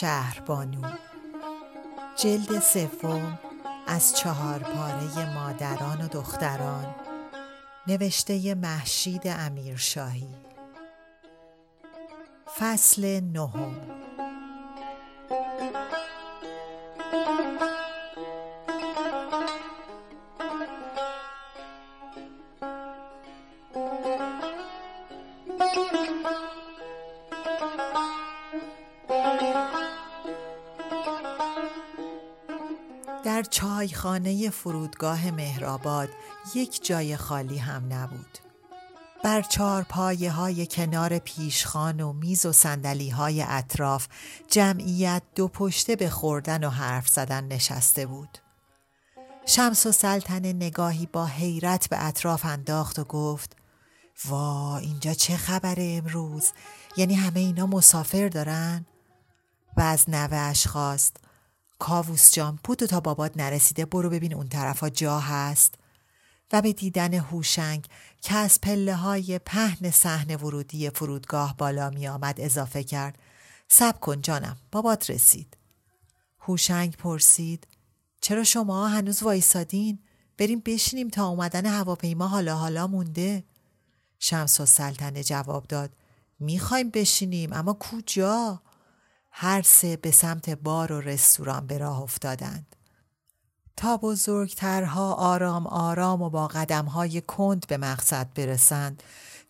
شهربانو جلد سوم از چهار پاره مادران و دختران. نوشته محشید امیرشاهی. فصل نهم. چایخانه فرودگاه مهرآباد یک جای خالی هم نبود. بر چهار پایه های کنار پیشخان و میز و سندلی های اطراف جمعیت دو پشته به خوردن و حرف زدن نشسته بود. شمس و سلطنه نگاهی با حیرت به اطراف انداخت و گفت وا اینجا چه خبره امروز؟ یعنی همه اینا مسافر دارن؟ و از نوهش خواست کاووس جان پودو تا بابات نرسیده برو ببین اون طرفا جا هست. و به دیدن هوشنگ که از پله های پهن صحن ورودی فرودگاه بالا می آمد اضافه کرد. سب کن جانم بابات رسید. هوشنگ پرسید چرا شما هنوز وایسادین؟ بریم بشینیم تا اومدن هواپیما حالا حالا مونده؟ شمس و سلطنه جواب داد می‌خوایم بشینیم اما کجا؟ هر سه به سمت بار و رستوران به راه افتادند. تا بزرگترها آرام آرام و با قدمهای کند به مقصد برسند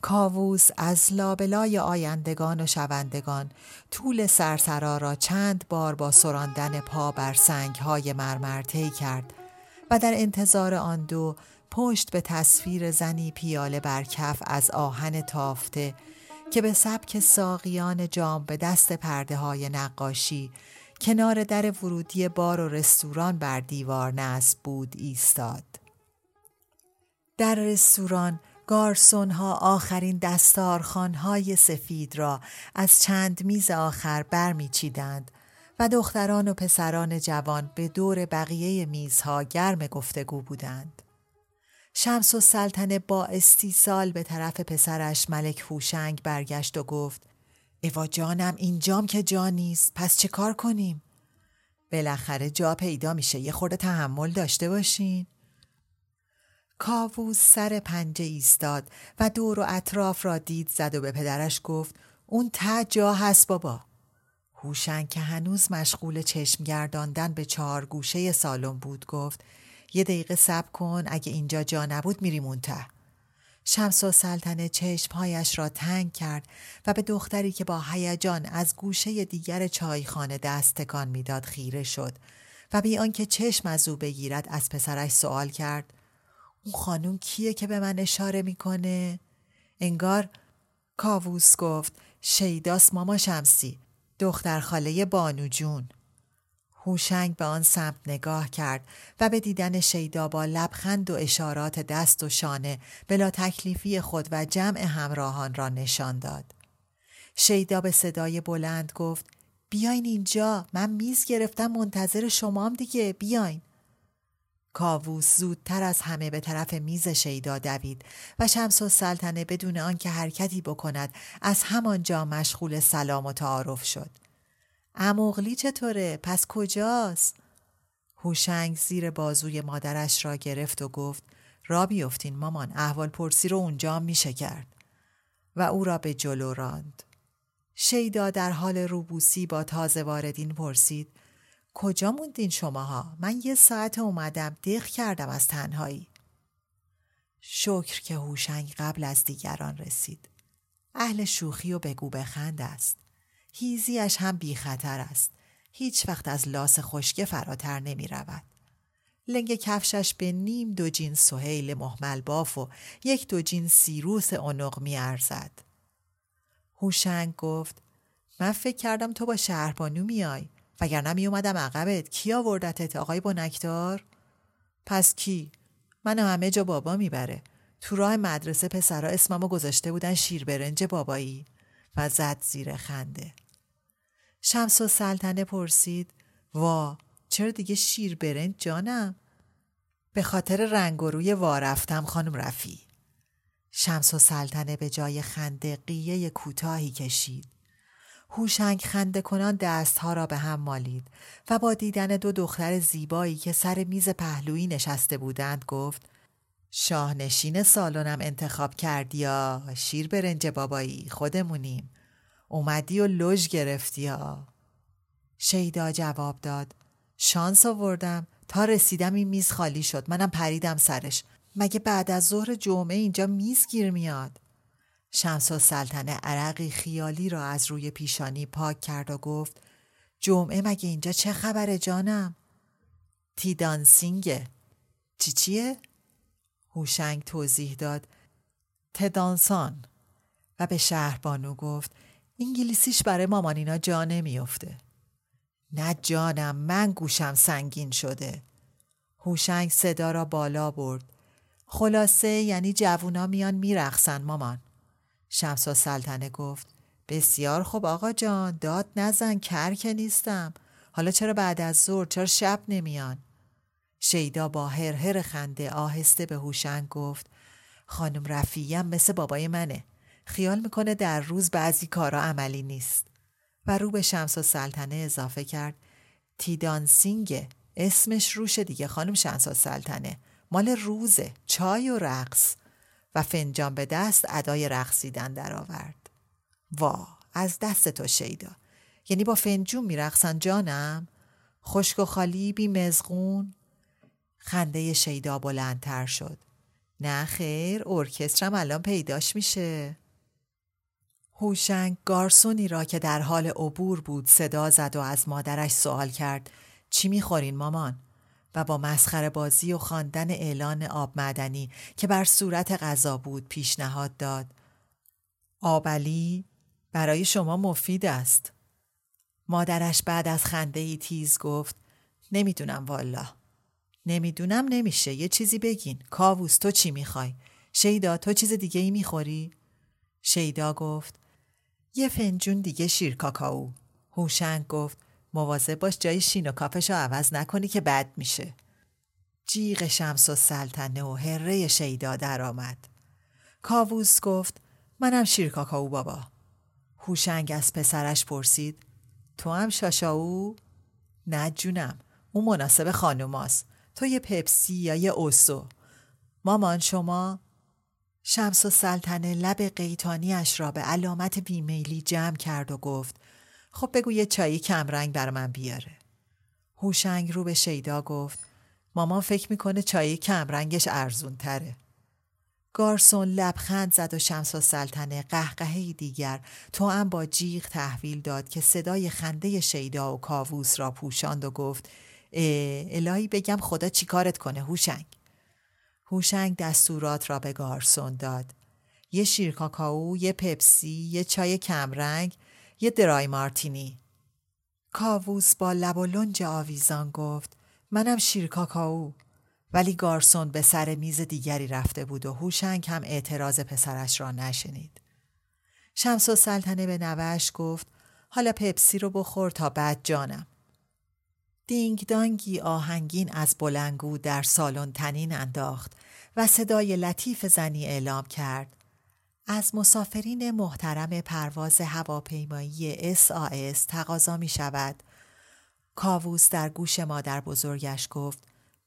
کاووس از لابلای آیندگان و شوندگان طول سرسرا را چند بار با سراندن پا بر سنگهای مرمر طی کرد و در انتظار آن دو پشت به تصویر زنی پیاله بر کف از آهن تافته که به سبک ساقیان جام به دست پرده های نقاشی کنار در ورودی بار و رستوران بر دیوار نصب بود ایستاد. در رستوران گارسون ها آخرین دستارخان های سفید را از چند میز آخر برمیچیدند و دختران و پسران جوان به دور بقیه میزها گرم گفتگو بودند. شمس و سلطنه با استیصال به طرف پسرش ملک هوشنگ برگشت و گفت اوا جانم اینجام که جا نیست پس چه کار کنیم؟ بالاخره جا پیدا میشه یه خورده تحمل داشته باشین کاووس سر پنجه ایستاد و دور و اطراف را دید زد و به پدرش گفت اون ته جا هست بابا هوشنگ که هنوز مشغول چشم گرداندن به چهار گوشه سالن بود گفت یه دقیقه صبر کن اگه اینجا جا نبود میریم اون ته. شمس و سلطنه چشمهایش را تنگ کرد و به دختری که با هیجان از گوشه دیگر چایخانه دست تکان می‌داد خیره شد و بی آنکه چشم از او بگیرد از پسرش سوال کرد اون خانوم کیه که به من اشاره می‌کنه؟ انگار کاووس گفت شیداس ماما شمسی دختر خاله بانو جون. هوشنگ به آن سمت نگاه کرد و به دیدن شیدا با لبخند و اشارات دست و شانه بلا تکلیفی خود و جمع همراهان را نشان داد. شیدا به صدای بلند گفت بیاین اینجا من میز گرفتم منتظر شمام دیگه بیاین. کاووس زودتر از همه به طرف میز شیدا دوید و شمس و سلطنه بدون آنکه حرکتی بکند از همانجا مشغول سلام و تعارف شد. اموغلی چطوره؟ پس کجاست؟ هوشنگ زیر بازوی مادرش را گرفت و گفت را بیفتین مامان احوال پرسی رو اونجا میشه کرد و او را به جلو راند. شیدا در حال روبوسی با تازه واردین پرسید کجا موندین شماها؟ من یه ساعت اومدم دق کردم از تنهایی. شکر که هوشنگ قبل از دیگران رسید. اهل شوخی و بگو بخند است. هیزیش هم بی خطر است. هیچ وقت از لاس خشکه فراتر نمی رود. لنگ کفشش به نیم دو جین سهیل محمل باف و یک دو جین سیروس اونق می ارزد. هوشنگ گفت من فکر کردم تو با شهربانو میای وگرنه می اومدم عقبت کی آوردتت آقای بنکدار؟ پس کی؟ من همه جا بابا می‌بره تو راه مدرسه پسرا اسممو گذاشته بودن شیر برنج بابایی و زد زیر خنده. شمس و سلطنه پرسید وا چرا دیگه شیر برنج جانم؟ به خاطر رنگ و روی وارفتم خانم رفی شمس و سلطنه به جای خنده قیه کوتاهی کشید. هوشنگ خنده کنان دستها را به هم مالید و با دیدن دو دختر زیبایی که سر میز پهلویی نشسته بودند گفت شاهنشین سالنم انتخاب کردی یا شیر برنج بابایی؟ خودمونیم. اومدی و لژ گرفتی یا شیدا جواب داد. شانس آوردم. تا رسیدم این میز خالی شد. منم پریدم سرش. مگه بعد از ظهر جمعه اینجا میز گیر میاد؟ شمس و سلطنه عرقی خیالی را از روی پیشانی پاک کرد و گفت جمعه مگه اینجا چه خبره جانم؟ تی دانسینگه چی چیه؟ هوشنگ توضیح داد تدانسان و به شهربانو گفت انگلیسیش برای مامانینا جا نمیافته. نه جانم من گوشم سنگین شده. هوشنگ صدا را بالا برد. خلاصه یعنی جوونا میان میرخسن مامان. شمس و سلطنه گفت بسیار خوب آقا جان داد نزن کر که نیستم حالا چرا بعد از ظهر چرا شب نمیان شیدا با هر خنده آهسته به هوشنگ گفت خانم رفیم مثل بابای منه. خیال می‌کنه در روز بعضی کارا عملی نیست. و رو به شمس و سلطنه اضافه کرد تیدانسینگه اسمش روشه دیگه خانم شمس و سلطنه مال روزه چای و رقص. و فنجان به دست ادای رقصیدن درآورد. وا از دست تو شیدا. یعنی با فنجون میرقصن جانم؟ خشک و خالی بی مزغون؟ خنده شیدا بلندتر شد. نه خیر ارکسترم الان پیداش میشه. هوشنگ گارسونی را که در حال عبور بود صدا زد و از مادرش سوال کرد. چی می‌خورین مامان؟ و با مسخره بازی و خواندن اعلان آب معدنی که بر صورت غذا بود پیشنهاد داد. آبلی برای شما مفید است. مادرش بعد از خنده ای تیز گفت نمی‌دونم والا نمی‌دونم نمیشه یه چیزی بگین کاووس تو چی می‌خوای شیدا تو چیز دیگه ای می‌خوری شیدا گفت یه فنجون دیگه شیر کاکائو هوشنگ گفت مواظب باش جای شین و کافش عوض نکنی که بد میشه. جیغ شمس و سلطنه و هره شیدا در آمد. کاووس گفت منم شیر کاکاو بابا. هوشنگ از پسرش پرسید تو هم شاشاو؟ نه جونم اون مناسب خانوماست. تو یه پپسی یا یه اوسو. مامان شما؟ شمس و سلطنه لب قیتانیش را به علامت بیمیلی جمع کرد و گفت خب بگو یه چایی کمرنگ بر من بیاره. هوشنگ رو به شیدا گفت مامان فکر می‌کنه چایی کمرنگش ارزون تره. گارسون لبخند زد و شمس و سلطنه قهقهه دیگر تو هم با جیغ تحویل داد که صدای خنده شیدا و کاووس را پوشاند و گفت الهی بگم خدا چیکارت کنه هوشنگ. هوشنگ دستورات را به گارسون داد. یه شیر کاکائو یه پپسی یه چای کمرنگ یه درای مارتینی. کاووس با لب و لنج آویزان گفت منم شیر کاکائو. ولی گارسون به سر میز دیگری رفته بود و هوشنگ هم اعتراض پسرش را نشنید. شمس و سلطنه به نوش گفت حالا پپسی رو بخور تا بعد جانم. دینگ دانگی آهنگین از بلنگو در سالن تنین انداخت و صدای لطیف زنی اعلام کرد از مسافرین محترم پرواز هواپیمایی SAS تقاضا می شود. کاووس در گوش مادر بزرگش گفت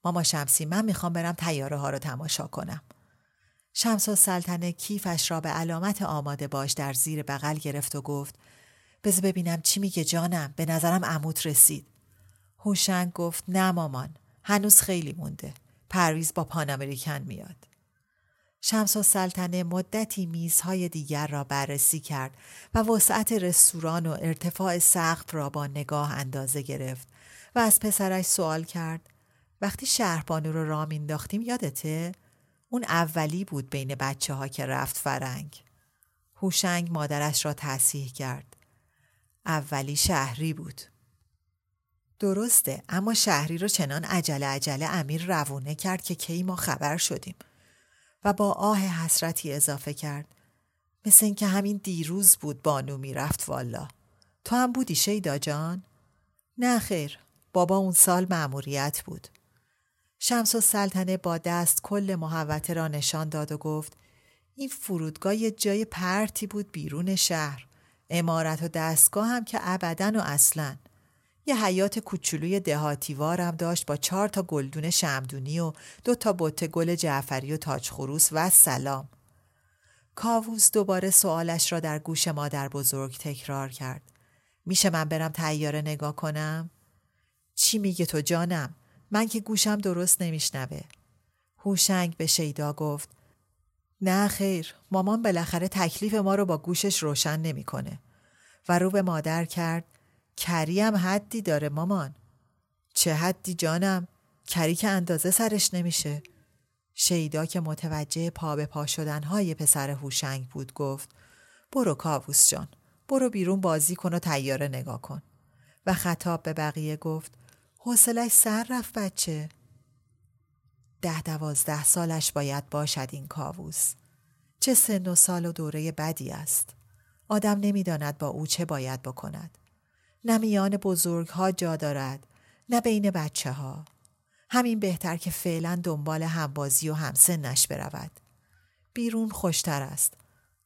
ماما شمسی من می‌خوام برم تیاره ها رو تماشا کنم. شمس و سلطنه کیفش را به علامت آماده باش در زیر بغل گرفت و گفت بذار ببینم چی میگه جانم به نظرم عموت رسید. هوشنگ گفت نه مامان هنوز خیلی مونده پرویز با پان امریکن میاد شمس و سلطنه مدتی میزهای دیگر را بررسی کرد و وسعت رستوران و ارتفاع سقف را با نگاه اندازه گرفت و از پسرش سوال کرد وقتی شهربانو رو راه مینداختیم یادته؟ اون اولی بود بین بچه ها که رفت فرنگ. هوشنگ مادرش را تصحیح کرد. اولی شهری بود. درسته اما شهری رو چنان عجله عجله امیر روونه کرد که کی ما خبر شدیم. و با آه حسرتی اضافه کرد. مثل اینکه همین دیروز بود بانو می‌رفت والا. تو هم بودی شیدا جان؟ نه خیر بابا اون سال مأموریت بود. شمس و سلطنه با دست کل محوته را نشان داد و گفت این فرودگاه یه جای پرتی بود بیرون شهر. امارت و دستگاه هم که ابدا و اصلا. یه حیات کوچولوی دهاتیوارم داشت با چهار تا گلدون شمدونی و دو تا بوته گل جعفری و تاج خروس و سلام. کاووس دوباره سوالش را در گوش مادر بزرگ تکرار کرد. میشه من برم تیاره نگاه کنم؟ چی میگه تو جانم؟ من که گوشم درست نمیشنوه. هوشنگ به شیدا گفت نه خیر مامان بالاخره تکلیف ما رو با گوشش روشن نمی‌کنه و رو به مادر کرد کری هم حدی داره مامان. چه حدی جانم؟ کری که اندازه سرش نمیشه. شیدا که متوجه پا به پا شدنهای پسر هوشنگ بود گفت برو کاووس جان برو بیرون بازی کن و تیاره نگاه کن. و خطاب به بقیه گفت حوصلش سر رفت بچه. ده دوازده سالش باید باشد این کاووس. چه سن و سال و دوره بدی است. آدم نمی‌داند با او چه باید بکند. نه میان بزرگ ها جا دارد نه بین بچه ها همین بهتر که فعلا دنبال همبازی و همسنش برود بیرون خوشتر است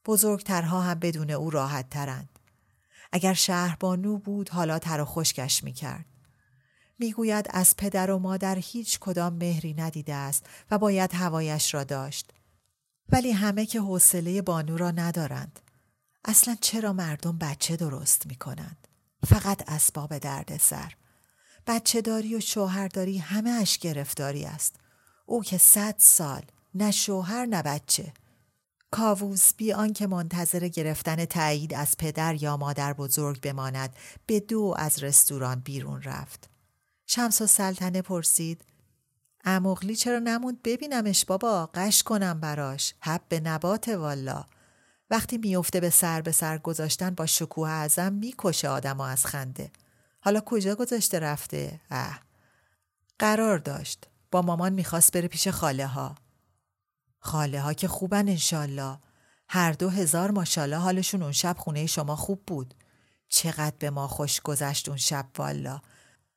بزرگترها هم بدون او راحت ترند اگر شهربانو بود حالا تر و خشکش می کرد. می‌گوید از پدر و مادر هیچ کدام مهری ندیده است و باید هوایش را داشت. ولی همه که حوصله بانو را ندارند. اصلا چرا مردم بچه درست می کنند؟ فقط اسباب سر. بچه داری و شوهرداری همه اش گرفتاری است. او که صد سال نه شوهر نه بچه. کاووس بی آنکه منتظر گرفتن تایید از پدر یا مادر بزرگ بماند به دو از رستوران بیرون رفت. شمس و سلطنه پرسید اموغلی چرا نموند ببینمش بابا قش کنم براش حب به نبات والا وقتی میفته به سر به سر گذاشتن با شکوه اعظم می‌کشه آدم از خنده. حالا کجا گذاشته رفته؟ اه. قرار داشت. با مامان می‌خواست بره پیش خاله ها خاله ها که خوبن انشالله هر دو هزار ماشالله حالشون اون شب خونه شما خوب بود. چقدر به ما خوش گذشت اون شب والا.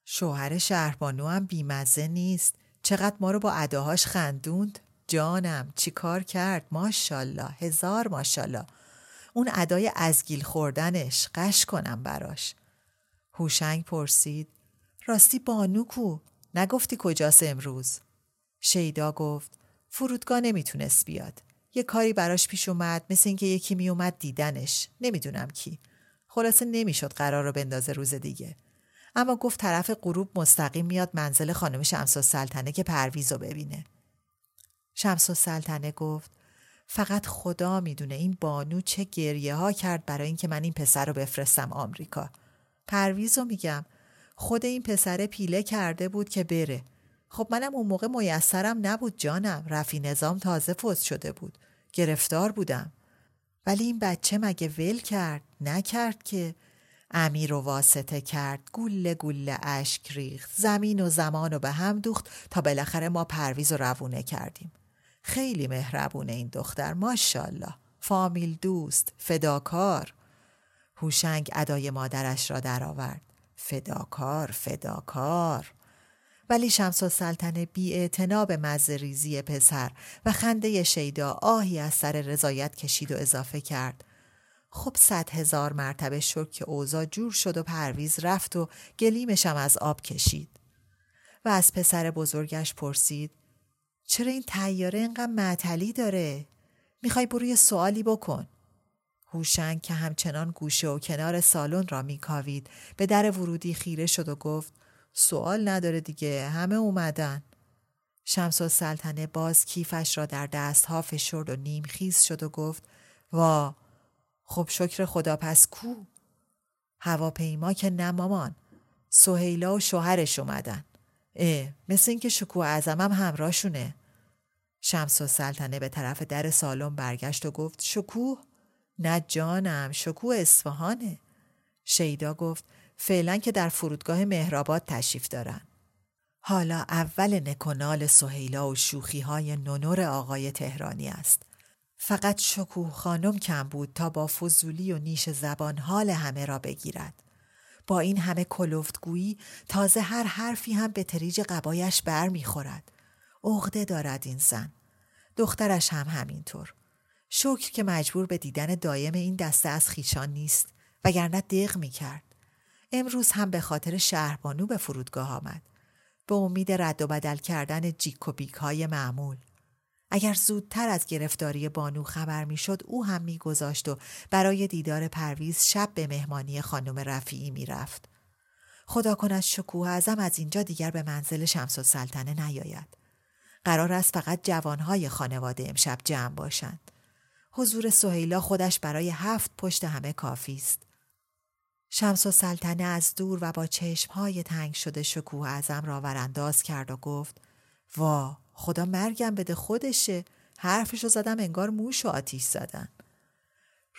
شوهر شهربانو هم بیمزه نیست. چقدر ما رو با اداهاش خندوند. جانم چی کار کرد؟ ماشالله هزار ماشالله اون ادای ازگیل خوردنش قش کنم براش. هوشنگ پرسید راستی بانو کو نگفتی کجاست امروز؟ شیدا گفت فرودگاه نمی‌تونست بیاد. یه کاری براش پیش اومد مثل اینکه یکی میومد دیدنش نمی‌دونم کی. خلاصه نمی‌شد قرار رو بندازه روز دیگه. اما گفت طرف غروب مستقیم میاد منزل خانم شمس سلطنه که پرویز رو ببینه. شمس و سلطنه گفت فقط خدا می‌دونه این بانو چه گریه ها کرد برای اینکه من این پسر رو بفرستم آمریکا. پرویز رو میگم خود این پسر پیله کرده بود که بره. خب منم اون موقع میسرم نبود جانم. رفی نظام تازه فوت شده بود. گرفتار بودم. ولی این بچه مگه ول کرد؟ نکرد که امیر و واسطه کرد گله گله اشک ریخت زمین و زمان رو به هم دوخت تا بالاخره ما پرویز و روونه کردیم خیلی مهربونه این دختر ماشاءالله. فامیل دوست فداکار. هوشنگ ادای مادرش را درآورد. فداکار فداکار. ولی شمس سلطنه بی به مزریزی پسر و خنده شیدا آهی از سر رضایت کشید و اضافه کرد. خب صد هزار مرتبه شد که اوضاع جور شد و پرویز رفت و گلیمشم از آب کشید. و از پسر بزرگش پرسید چرا این تیاره اینقدر معطلی داره؟ می‌خوای برو سوالی بکن. هوشنگ که همچنان گوشه و کنار سالن را میکاوید به در ورودی خیره شد و گفت سوال نداره دیگه همه اومدن شمس و سلطنه باز کیفش را در دستها فشرد و نیمخیز شد و گفت وا خب شکر خدا پس کو هواپیما که نه مامان سهیلا و شوهرش اومدن اه مثل اینکه شکوه اعظمم همراهشونه شمس و سلطنه به طرف در سالن برگشت و گفت شکوه؟ نه جانم شکوه اصفهانه. شیدا گفت فعلا که در فرودگاه مهرآباد تشریف دارن. حالا اول نکنال سهیلا و شوخی های نونور آقای تهرانی است. فقط شکوه خانم کم بود تا با فضولی و نیش زبان حال همه را بگیرد. با این همه کلفتگویی تازه هر حرفی هم به تریج قبایش بر می‌خورد عقده دارد این زن دخترش هم همینطور شکر که مجبور به دیدن دایم این دسته از خیشان نیست وگرنه دق می کرد. امروز هم به خاطر شهربانو به فرودگاه آمد. به امید رد و بدل کردن جیک و بیک های معمول. اگر زودتر از گرفتاری بانو خبر می‌شد او هم میگذاشت و برای دیدار پرویز شب به مهمانی خانم رفیعی می‌رفت. خدا کند شکوه ازم از اینجا دیگر به منزل شمس و سلطنه نیاید. قرار است فقط جوانهای خانواده امشب جمع باشند. حضور سهیلا خودش برای هفت پشت همه کافی است. شمس و سلطنه از دور و با چشمهای تنگ شده شکوه ازم را ورانداز کرد و گفت وا خدا مرگم بده خودشه حرفشو زدم انگار موش و آتیش زدن.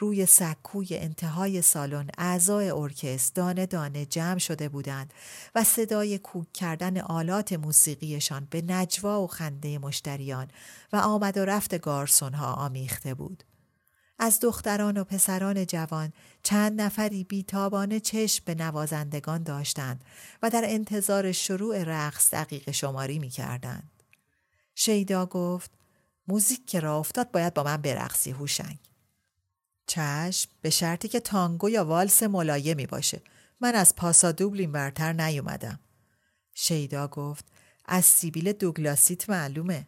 روی سکوی انتهای سالن اعضای ارکست دانه دانه جمع شده بودند و صدای کوک کردن آلات موسیقیشان به نجوا و خنده مشتریان و آمد و رفت گارسون ها آمیخته بود. از دختران و پسران جوان چند نفری بیتابانه چشم به نوازندگان داشتند و در انتظار شروع رقص دقیق شماری می کردند. شیدا گفت موزیک که را افتاد باید با من برقصی هوشنگ. چشم به شرطی که تانگو یا والس ملایمی باشه. من از پاسا دوبلین برتر نیومدم. شیدا گفت از سیبیل دوگلاسیت معلومه.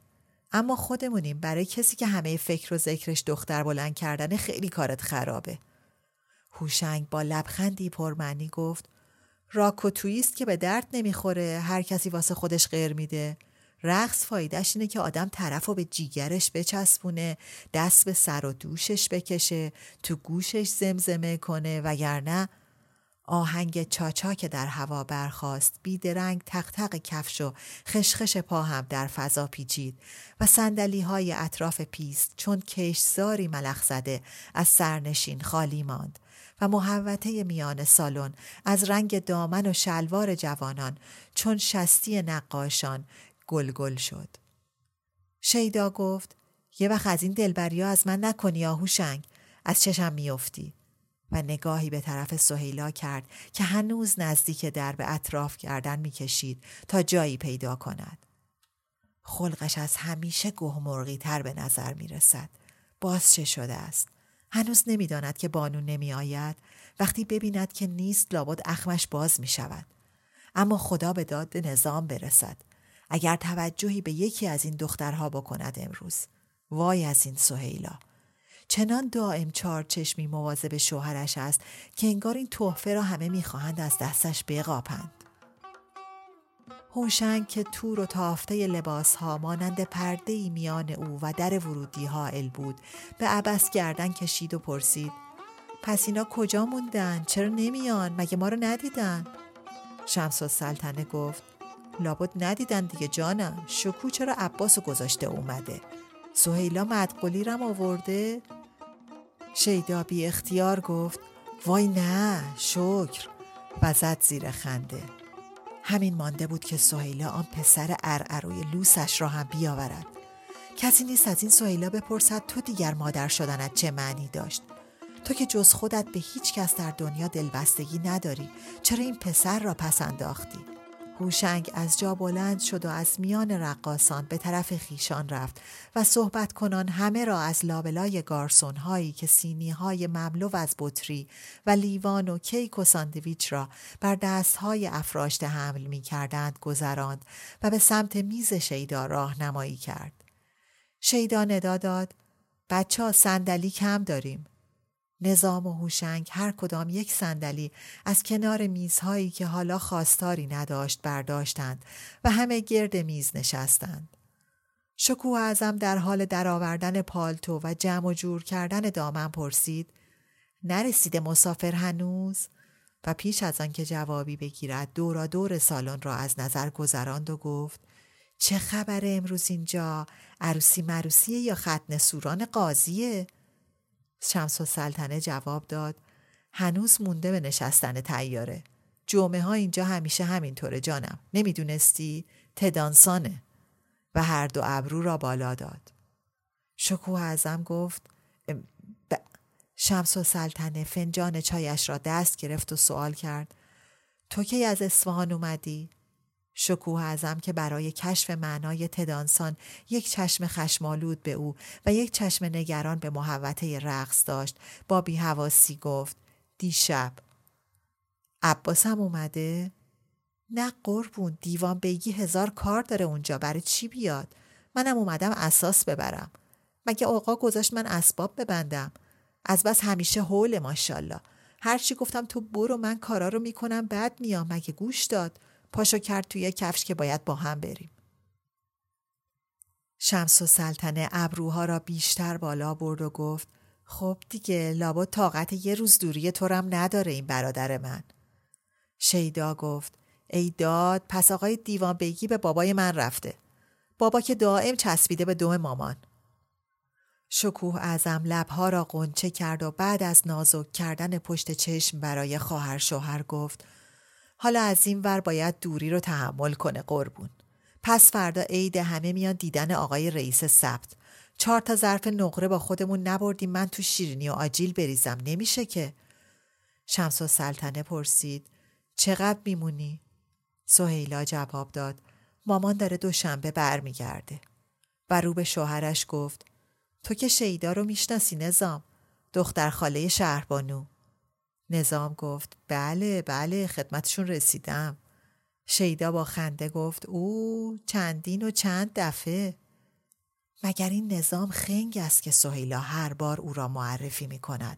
اما خودمونیم برای کسی که همه فکر و ذکرش دختر بلند کردن خیلی کارت خرابه. هوشنگ با لبخندی پرمعنی گفت راک و تویست که به درد نمی‌خوره هر کسی واسه خودش غیر میده. رقص فایدهش اینه که آدم طرف رو به جیگرش بچسبونه دست به سر و دوشش بکشه تو گوشش زمزمه کنه وگرنه آهنگ چاچا که در هوا برخاست بیدرنگ تق تق کفش و خشخش پا هم در فضا پیچید و سندلی های اطراف پیست چون کشزاری ملخ زده از سرنشین خالی ماند و محوته میان سالن از رنگ دامن و شلوار جوانان چون شستی نقاشان گل گل شد. شیدا گفت یه وقت از این دلبریا از من نکنی آهوشنگ از چشم میافتی و نگاهی به طرف سهیلا کرد که هنوز نزدیک در به اطراف کردن می‌کشید تا جایی پیدا کند. خلقش از همیشه گهمرغی تر به نظر می رسد. باز چه شده است؟ هنوز نمی‌داند که بانو نمی آید وقتی ببیند که نیست لابد اخمش باز می شود. اما خدا به داد نظام برسد. اگر توجهی به یکی از این دخترها بکند امروز وای از این سهیلا چنان دائم چار چشمی مواظب شوهرش است که انگار این تحفه را همه می‌خواهند از دستش بقاپند هوشنگ که تور و تافته لباس ها مانند پرده میان او و در ورودی حائل بود به عبس گردن کشید و پرسید پس اینا کجا موندن؟ چرا نمیان؟ مگه ما رو ندیدن؟ شمس و گفت لابد ندیدن دیگه جانم. شکو چرا عباس گذاشته اومده؟ سهیلا مدقلی رم آورده؟ شیدا بی اختیار گفت وای نه شکر. و زد زیر خنده. همین مانده بود که سهیلا آن پسر ارعروی لوسش را هم بیاورد. کسی نیست از این سهیلا بپرسد تو دیگر مادر شدنت چه معنی داشت؟ تو که جز خودت به هیچ کس در دنیا دلبستگی نداری. چرا این پسر را پس انداختی؟ هوشنگ از جا بلند شد و از میان رقاسان به طرف خیشان رفت و صحبت کنان همه را از لابلای گارسون هایی که سینی های مملو از بطری و لیوان و کیک و ساندویچ را بر دست های افراشته حمل می کردند گذراند و به سمت میز شیدا راهنمایی کرد. شیدا ندا داد بچه ها صندلی کم داریم. نظام و هوشنگ هر کدام یک صندلی از کنار میزهایی که حالا خواستاری نداشت برداشتند و همه گرد میز نشستند. شکوه ازم در حال درآوردن پالتو و جمع و جور کردن دامن پرسید نرسیده مسافر هنوز؟ و پیش از آنکه جوابی بگیرد دورا دور سالن را از نظر گذراند و گفت چه خبره امروز اینجا؟ عروسی مروسیه یا ختن سوران قاضیه؟ شمس و سلطنه جواب داد. هنوز مونده به نشستن تیاره جمعه ها اینجا همیشه همینطوره جانم. نمی‌دونستی؟ تدانسانه. و هر دو ابرو را بالا داد. شکوه ازم گفت ب... شمس و سلطنه فنجان چایش را دست گرفت و سوال کرد. تو کی از اصفهان اومدی؟ شکوه ازم که برای کشف معنای تدانسان یک چشم خشمالود به او و یک چشم نگران به محوطه رقص داشت با بیهواسی گفت دیشب. عباسم اومده؟ نه قربون دیوان بیگی هزار کار داره اونجا برای چی بیاد؟ منم اومدم اساس ببرم. مگه آقا گذاشت من اسباب ببندم؟ از بس همیشه حول ماشالله هرچی گفتم تو برو من کارا رو می‌کنم بعد میام. مگه گوش داد؟ پاشو کرد توی کفش که باید با هم بریم. شمس و سلطنه ابروها را بیشتر بالا برد و گفت خب دیگه لابا طاقت یه روز دوری تو رم نداره این برادر من. شیدا گفت ای داد پس آقای دیوان بگی به بابای من رفته. بابا که دائم چسبیده به دوم مامان. شکوه ازم لبها را قنچه کرد و بعد از نازک کردن پشت چشم برای خواهر شوهر گفت حالا از این ور باید دوری رو تحمل کنه قربون. پس فردا عید همه میان دیدن آقای رئیس ثبت. چهار تا ظرف نقره با خودمون نبردیم من تو شیرینی و آجیل بریزم نمیشه که. شمس و سلطنه پرسید چقدر میمونی؟ سهیلا جواب داد مامان داره دوشنبه برمیگرده. و رو به شوهرش گفت تو که شیدا رو می‌شناسی نظام دختر خاله شهربانو نظام گفت بله بله خدمتشون رسیدم. شیدا با خنده گفت او چندین و چند دفعه. مگر این نظام خنگ است که سهیلا هر بار او را معرفی می کند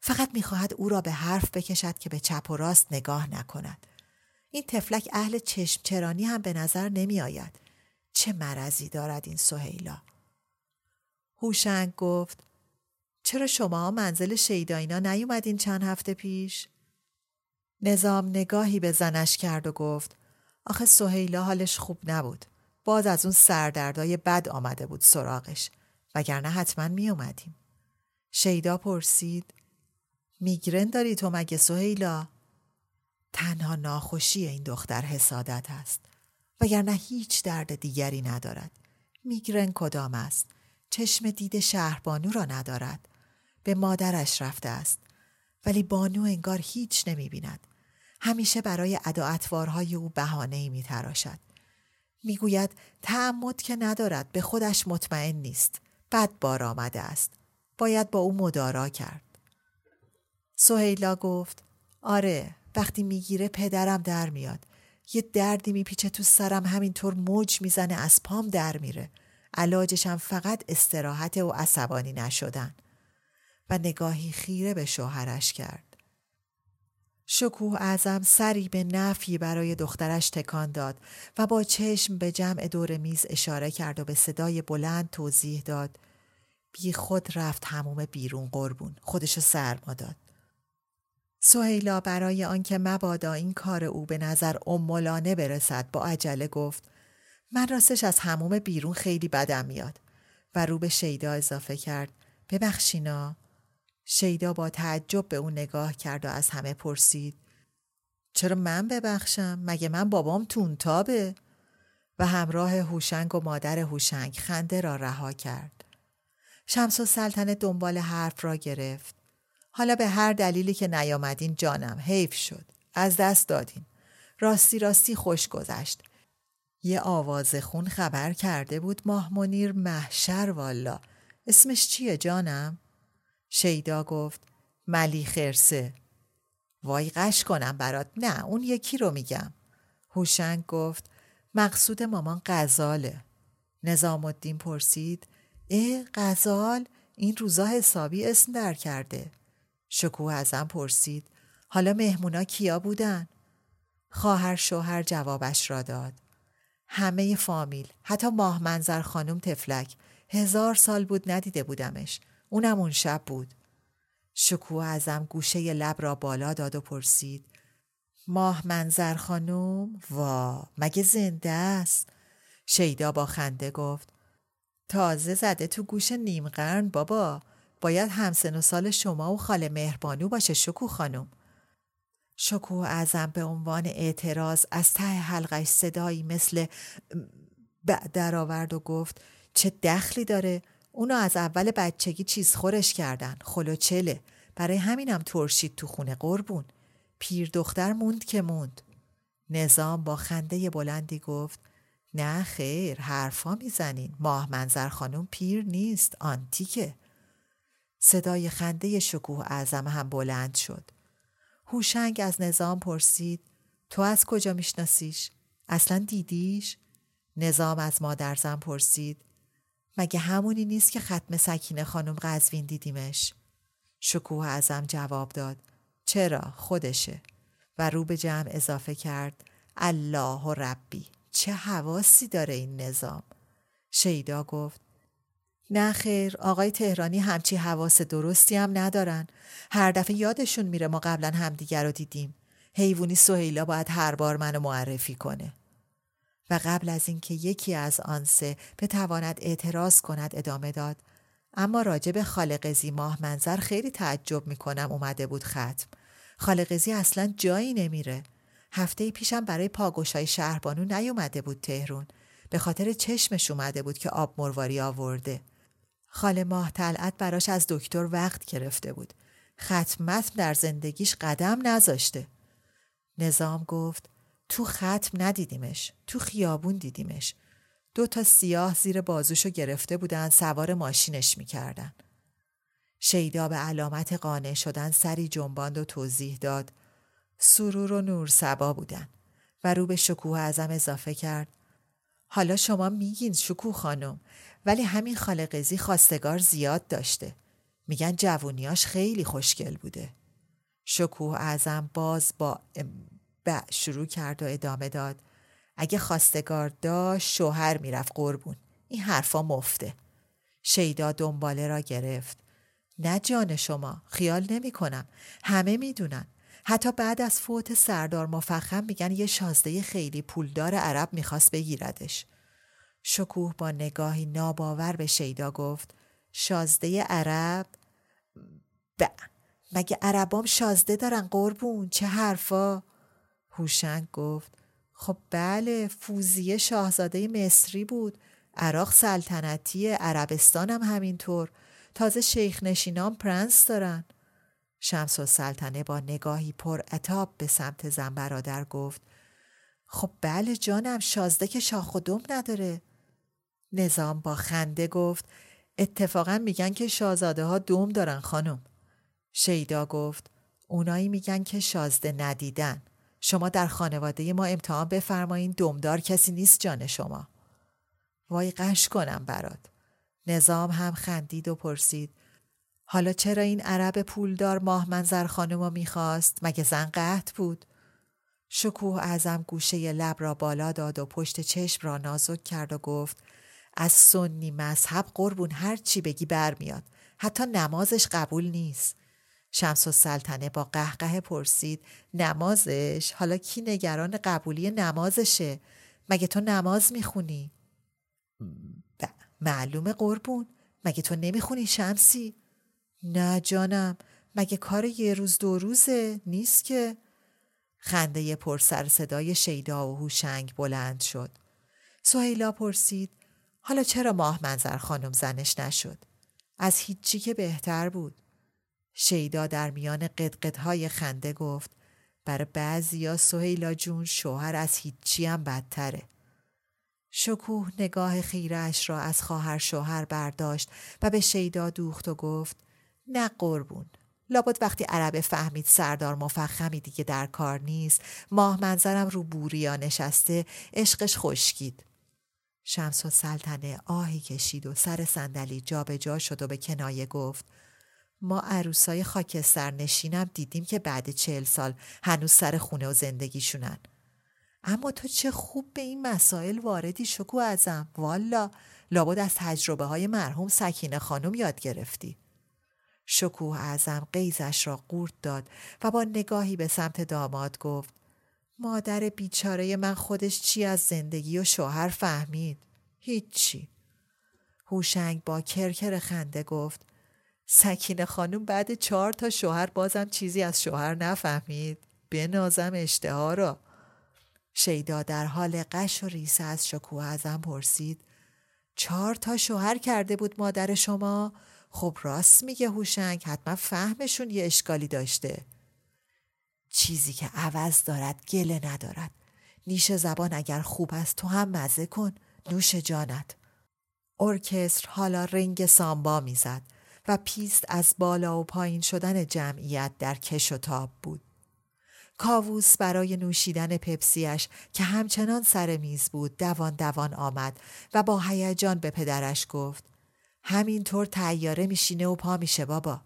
فقط می‌خواهد او را به حرف بکشد که به چپ و راست نگاه نکند. این تفلک اهل چشم چرانی هم به نظر نمی آید چه مرضی دارد این سهیلا؟ هوشنگ گفت چرا شما منزل شیداینا نیومدین چند هفته پیش؟ نظام نگاهی به زنش کرد و گفت آخه سهیلا حالش خوب نبود. باز از اون سردردای بد آمده بود سراغش. وگرنه حتما می اومدیم. شیدا پرسید میگرن داری تو مگه سهیلا؟ تنها ناخوشی این دختر حسادت است. وگرنه هیچ درد دیگری ندارد. میگرن کدام است؟ چشم دید شهربانو را ندارد. به مادرش رفته است. ولی بانو انگار هیچ نمی بیند. همیشه برای ادا او بهانه می تراشد. می‌گوید تعمد که ندارد به خودش مطمئن نیست. بد بار آمده است. باید با او مدارا کرد. سهیلا گفت آره وقتی می‌گیره پدرم در میاد. یه دردی میپیچه تو سرم همینطور موج می‌زنه از پام در میره. علاجشم فقط استراحت و عصبانی نشدن. و نگاهی خیره به شوهرش کرد. شکوه اعظم سری به نفی برای دخترش تکان داد و با چشم به جمع دور میز اشاره کرد و به صدای بلند توضیح داد. بی خود رفت هموم بیرون قربون. خودشو سرما داد. سهیلا برای آنکه مبادا این کار او به نظر امولانه برسد با عجله گفت من راستش از هموم بیرون خیلی بدم میاد. و رو به شیدا اضافه کرد ببخشینا. شیدا با تعجب به او نگاه کرد و از همه پرسید چرا من ببخشم؟ مگه من بابام تونتابه؟ و همراه هوشنگ و مادر هوشنگ خنده را رها کرد. شمس و سلطنه دنبال حرف را گرفت. حالا به هر دلیلی که نیامدین جانم حیف شد. از دست دادین. راستی راستی خوش گذشت. یه آواز خون خبر کرده بود ماه منیر محشر والا. اسمش چیه جانم؟ شیدا گفت ملی خرسه. وای قش کنم برات. نه اون یکی رو میگم. هوشنگ گفت مقصود مامان غزاله. نظام الدین پرسید اه غزال؟ این روزا حسابی اسم در کرده. شکوه ازم پرسید حالا مهمونا کیا بودن؟ خواهر شوهر جوابش را داد. همه فامیل حتی ماه منظر خانم تفلک هزار سال بود ندیده بودمش. اونم اون شب بود. شکوه ازم گوشه لب را بالا داد و پرسید ماه منظر خانم؟ وا مگه زنده است؟ شیدا با خنده گفت تازه زده تو گوش نیم قرن بابا. باید همسن و سال شما و خاله مهربانو باشه شکو خانم. شکو ازم به عنوان اعتراض از ته حلقش صدایی مثل بعد آورد و گفت چه دخلی داره؟ اونو از اول بچگی چیز خورش کردن. خلوچله. برای همینم ترشید تو خونه قربون. پیر دختر موند که موند. نظام با خنده بلندی گفت نه خیر حرفا می‌زنین. ماه منظر خانم پیر نیست آنتیکه. صدای خنده شکوه اعظم هم بلند شد. هوشنگ از نظام پرسید تو از کجا میشناسیش؟ اصلا دیدیش؟ نظام از مادرزن پرسید مگه همونی نیست که ختم سکینه خانم قزوین دیدیمش؟ شکوه ازم جواب داد. چرا؟ خودشه. و رو به جمع اضافه کرد. الله و ربی چه حواسی داره این نظام؟ شیدا گفت. نه خیر آقای تهرانی همچی حواس درستی هم ندارن. هر دفعه یادشون میره ما قبلا همدیگر رو دیدیم. حیوانی سهیلا باید هر بار منو معرفی کنه. و قبل از اینکه یکی از آن سه بتواند اعتراض کند ادامه داد. اما راجب خالقزی ماه منظر خیلی تعجب می‌کنم اومده بود ختم. خالقزی اصلا جایی نمیره. هفته پیشم برای پاگوشای شهربانو نیومده بود تهرون به خاطر چشمش اومده بود که آب مرواری آورده. خاله ماه طلعت براش از دکتر وقت گرفته بود. ختمت در زندگیش قدم نذاشته. نظام گفت تو ختم ندیدیمش تو خیابون دیدیمش. دو تا سیاه زیر بازوشو گرفته بودن سوار ماشینش می‌کردن. شیدا به علامت قانع شدن سری جنباند و توضیح داد. سرور و نور سبا بودن و رو به شکوه ازم اضافه کرد. حالا شما میگین شکوه خانم ولی همین خالقزی خواستگار زیاد داشته. میگن جوونیاش خیلی خوشگل بوده. شکوه اعظم باز با ب شروع کرد و ادامه داد. اگه خواستگار داشت شوهر می‌رفت قربون. این حرفا مفته. شیدا دنباله را گرفت. نه جان شما خیال نمی کنم همه می‌دونن. حتی بعد از فوت سردار مفخم میگن یه شازده خیلی پولدار عرب می‌خواست بگیردش. شکوه با نگاهی ناباور به شیدا گفت شازده عرب؟ ب مگه عربام شازده دارن قربون؟ چه حرفا؟ هوشنگ گفت. خب بله فوزیه شاهزاده مصری بود. عراق سلطنتی عربستان هم همینطور. تازه شیخ نشینان پرنس دارن. شمس و سلطنه با نگاهی پر اتاب به سمت زن برادر گفت. خب بله جانم شازده که شاخ و دم نداره. نظام با خنده گفت. اتفاقا میگن که شاهزاده ها دوم دارن خانم. شیدا گفت. اونایی میگن که شازده ندیدن. شما در خانواده ما امتحان بفرمایین دمدار کسی نیست جان شما. وای قش کنم برات. نظام هم خندید و پرسید حالا چرا این عرب پولدار ماه منظر خانم می‌خواست؟ مگه زن قهد بود؟ شکوه ازم گوشه لب را بالا داد و پشت چشم را نازک کرد و گفت از سنی مذهب قربون هر چی بگی برمیاد. حتی نمازش قبول نیست. شمس و سلطنه با قهقه پرسید نمازش؟ حالا کی نگران قبولی نمازشه؟ مگه تو نماز می‌خونی؟ معلومه قربون. مگه تو نمی‌خونی شمسی؟ نه جانم. مگه کار یه روز دو روزه نیست که؟ خنده پر سر صدای شیدا و هوشنگ بلند شد. سهیلا پرسید حالا چرا ماه منظر خانم زنش نشد؟ از هیچی که بهتر بود. شیدا در میان قدقدهای خنده گفت برای بعضی یا سهیلا جون شوهر از هیچی هم بدتره. شکوه نگاه خیرش را از خواهر شوهر برداشت و به شیدا دوخت و گفت نه قربون لابد وقتی عربه فهمید سردار مفخمی دیگه در کار نیست ماه منظرم رو بوریا نشسته عشقش خشکید. شمس و سلطنه آهی کشید و سر صندلی جابجا شد و به کنایه گفت ما عروسای خاکستر نشینم دیدیم که بعد چهل سال هنوز سر خونه و زندگیشونن. اما تو چه خوب به این مسائل واردی شکو ازم. والا لابد از تجربه های مرحوم سکینه خانم یاد گرفتی. شکوه ازم قیزش را قورت داد و با نگاهی به سمت داماد گفت مادر بیچاره من خودش چی از زندگی و شوهر فهمید؟ هیچی. هوشنگ با کرکر خنده گفت سکینه خانم بعد چهار تا شوهر بازم چیزی از شوهر نفهمید. بنازم اشتها را. شیدا در حال قش و ریسه از شکوه ازم پرسید. چهار تا شوهر کرده بود مادر شما؟ خب راست میگه هوشنگ حتما فهمشون یه اشکالی داشته. چیزی که عوض دارد گله ندارد. نیش زبان اگر خوب است تو هم مزه کن. نوش جانت. ارکستر حالا رنگ سامبا می‌زد. و پیست از بالا و پایین شدن جمعیت در کش و تاب بود. کاووس برای نوشیدن پپسیش که همچنان سر میز بود دوان دوان آمد و با هیجان به پدرش گفت همینطور طیاره میشینه و پا میشه بابا.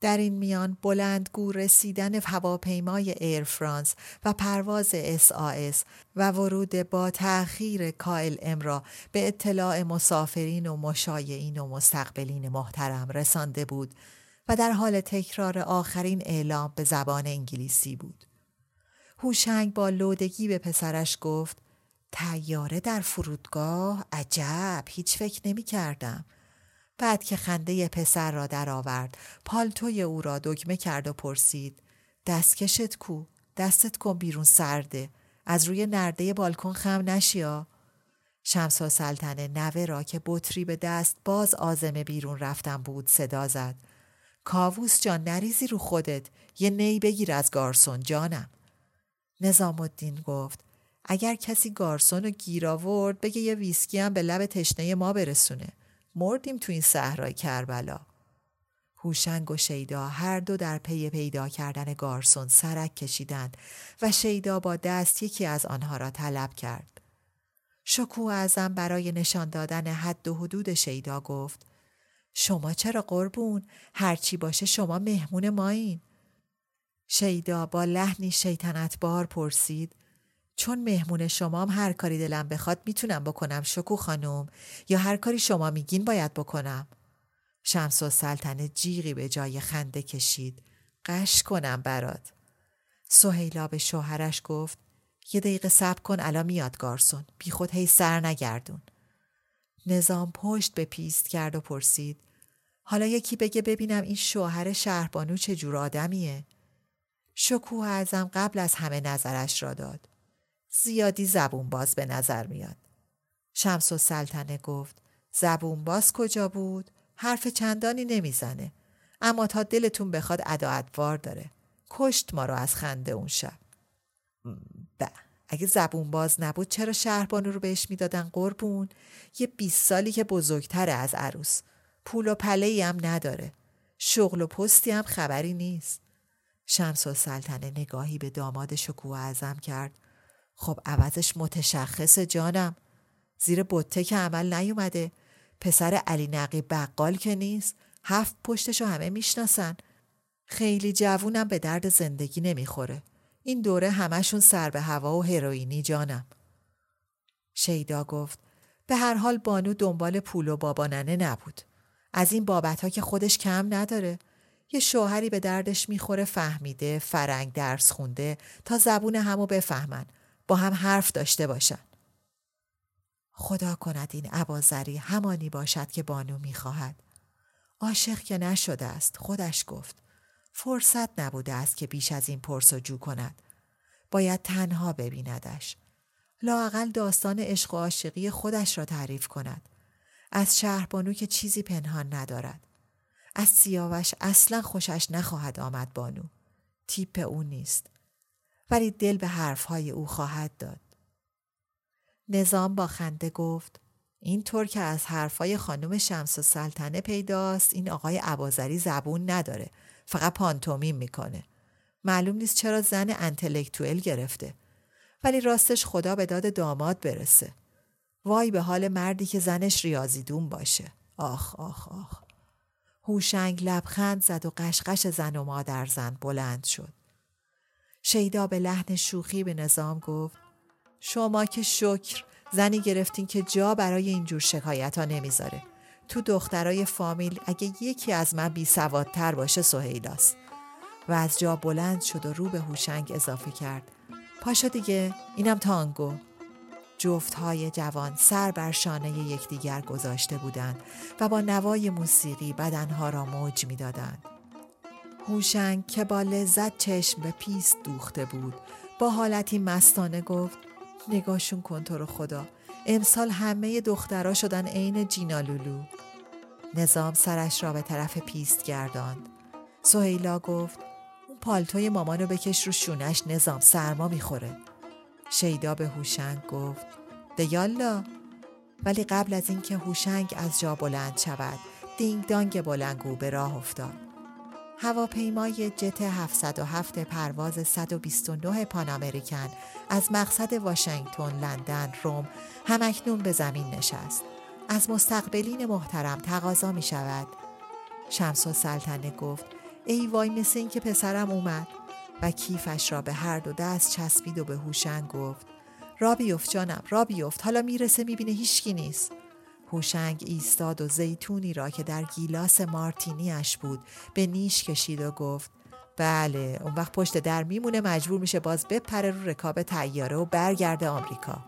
در این میان بلندگو رسیدن هواپیمای ایر فرانس و پرواز اس و ورود با تأخیر کایل ام را به اطلاع مسافرین و مشایعین و مستقبلین محترم رسانده بود و در حال تکرار آخرین اعلام به زبان انگلیسی بود. هوشنگ با لودگی به پسرش گفت تیاره در فرودگاه عجب هیچ فکر نمی کردم. بعد که خنده پسر را درآورد پالتوی او را دکمه کرد و پرسید دستکشت کو؟ دستت کن بیرون سرده از روی نرده بالکن خم نشیا؟ شمس سلطنه نوه را که بطری به دست باز آزمه بیرون رفتن بود صدا زد کاووس جان نریزی رو خودت یه نی بگیر از گارسون جانم. نظام الدین گفت اگر کسی گارسون رو گیر آورد بگه یه ویسکی هم به لب تشنه ما برسونه. مردیم تو این صحرای کربلا. هوشنگ و شیدا هر دو در پی پیدا کردن گارسون سرک کشیدند و شیدا با دست یکی از آنها را طلب کرد. شکو ازم برای نشان دادن حد و حدود شیدا گفت شما چرا قربون؟ هرچی باشه شما مهمون مایین. شیدا با لحنی شیطنت بار پرسید چون مهمون شمام هر کاری دلم بخواد می‌تونم بکنم شکو خانم. یا هر کاری شما میگین باید بکنم. شمس و سلطنه جیغی به جای خنده کشید. قش کنم برات. سهیلا به شوهرش گفت یه دقیقه صبر کن الان میاد گارسون. بی خود هی سر نگردون. نظام پشت به پیست کرد و پرسید حالا یکی بگه ببینم این شوهر شهربانو چه جور آدمیه؟ شکوه ازم قبل از همه نظرش را داد. زیادی زبون باز به نظر میاد. شمس و سلطنه گفت زبون باز کجا بود؟ حرف چندانی نمی‌زنه. اما تا دلتون بخواد ادا داره. کشت ما رو از خنده اون شب. به اگه زبون باز نبود چرا شهربانو رو بهش می‌دادن قربون؟ یه بیست سالی که بزرگتره از عروس. پول و پله هم نداره. شغل و پستی هم خبری نیست. شمس و سلطنه نگاهی به داماد شکوه ازم کرد خب عوضش متشخص جانم. زیر بطه که عمل نیومده. پسر علی نقی بقال که نیست. هفت پشتشو همه می‌شناسن. خیلی جوونم به درد زندگی نمی‌خوره. این دوره همشون سر به هوا و هروئینی جانم. شیدا گفت به هر حال بانو دنبال پول و باباننه نبود. از این بابت ها که خودش کم نداره. یه شوهری به دردش می‌خوره فهمیده فرنگ درس خونده تا زبون همو بفهمن. با هم حرف داشته باشن. خدا کند این عبازری همانی باشد که بانو می‌خواهد. عاشق که نشده است خودش گفت. فرصت نبوده است که بیش از این پرس و جو کند. باید تنها ببیندش. لاقل داستان عشق و عاشقی خودش را تعریف کند. از شهر بانو که چیزی پنهان ندارد. از سیاوش اصلا خوشش نخواهد آمد بانو. تیپ او نیست. ولی دل به حرفهای او خواهد داد. نظام با خنده گفت اینطور که از حرفهای خانم شمس و سلطنه پیداست این آقای عبازری زبون نداره فقط پانتومیم می‌کنه. معلوم نیست چرا زن انتلکتوئل گرفته. ولی راستش خدا به داد داماد برسه. وای به حال مردی که زنش ریاضیدون باشه. آخ آخ آخ. هوشنگ لبخند زد و قشقش زن و مادر زن بلند شد. شیدا به لحن شوخی به نظام گفت شما که شکر زنی گرفتین که جا برای اینجور شکایت ها نمی‌ذاره. تو دخترای فامیل اگه یکی از من بی سوادتر باشه سهیلاست. و از جا بلند شد و رو به هوشنگ اضافه کرد. پاشا دیگه اینم تانگو. جفت های جوان سر بر شانه یکدیگر گذاشته بودند و با نوای موسیقی بدنها را موج می‌دادند. هوشنگ که با لذت چشم به پیست دوخته بود. با حالتی مستانه گفت نگاشون کن تو رو خدا. امسال همه دخترها شدن عین جینا لولو نظام سرش را به طرف پیست گرداند. سهیلا گفت اون پالتوی مامانو بکش رو شونش نظام سرما می‌خوره. شیدا به هوشنگ گفت دیالا. ولی قبل از اینکه هوشنگ از جا بلند شود دینگ دانگ بلنگو به راه افتاد. هواپیمای جت 707 پرواز 129 پان امریکن از مقصد واشنگتن، لندن، روم همکنون به زمین نشست. از مستقبلین محترم تقاضا می شود. شمس و سلطنه گفت ای وای مثل این که پسرم اومد و کیفش را به هر دو دست چسبید و به هوشنگ گفت را بیفت جانم را بیفت حالا می‌رسه می‌بینه هیچکی نیست هوشنگ ایستاد و زیتونی را که در گیلاس مارتینیش بود به نیش کشید و گفت بله اون وقت پشت در میمونه مجبور میشه باز بپره رو رکاب تیاره و برگرده آمریکا.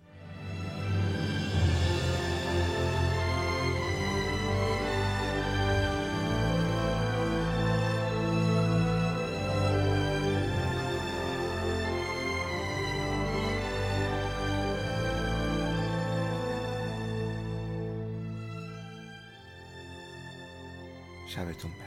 Cavetum.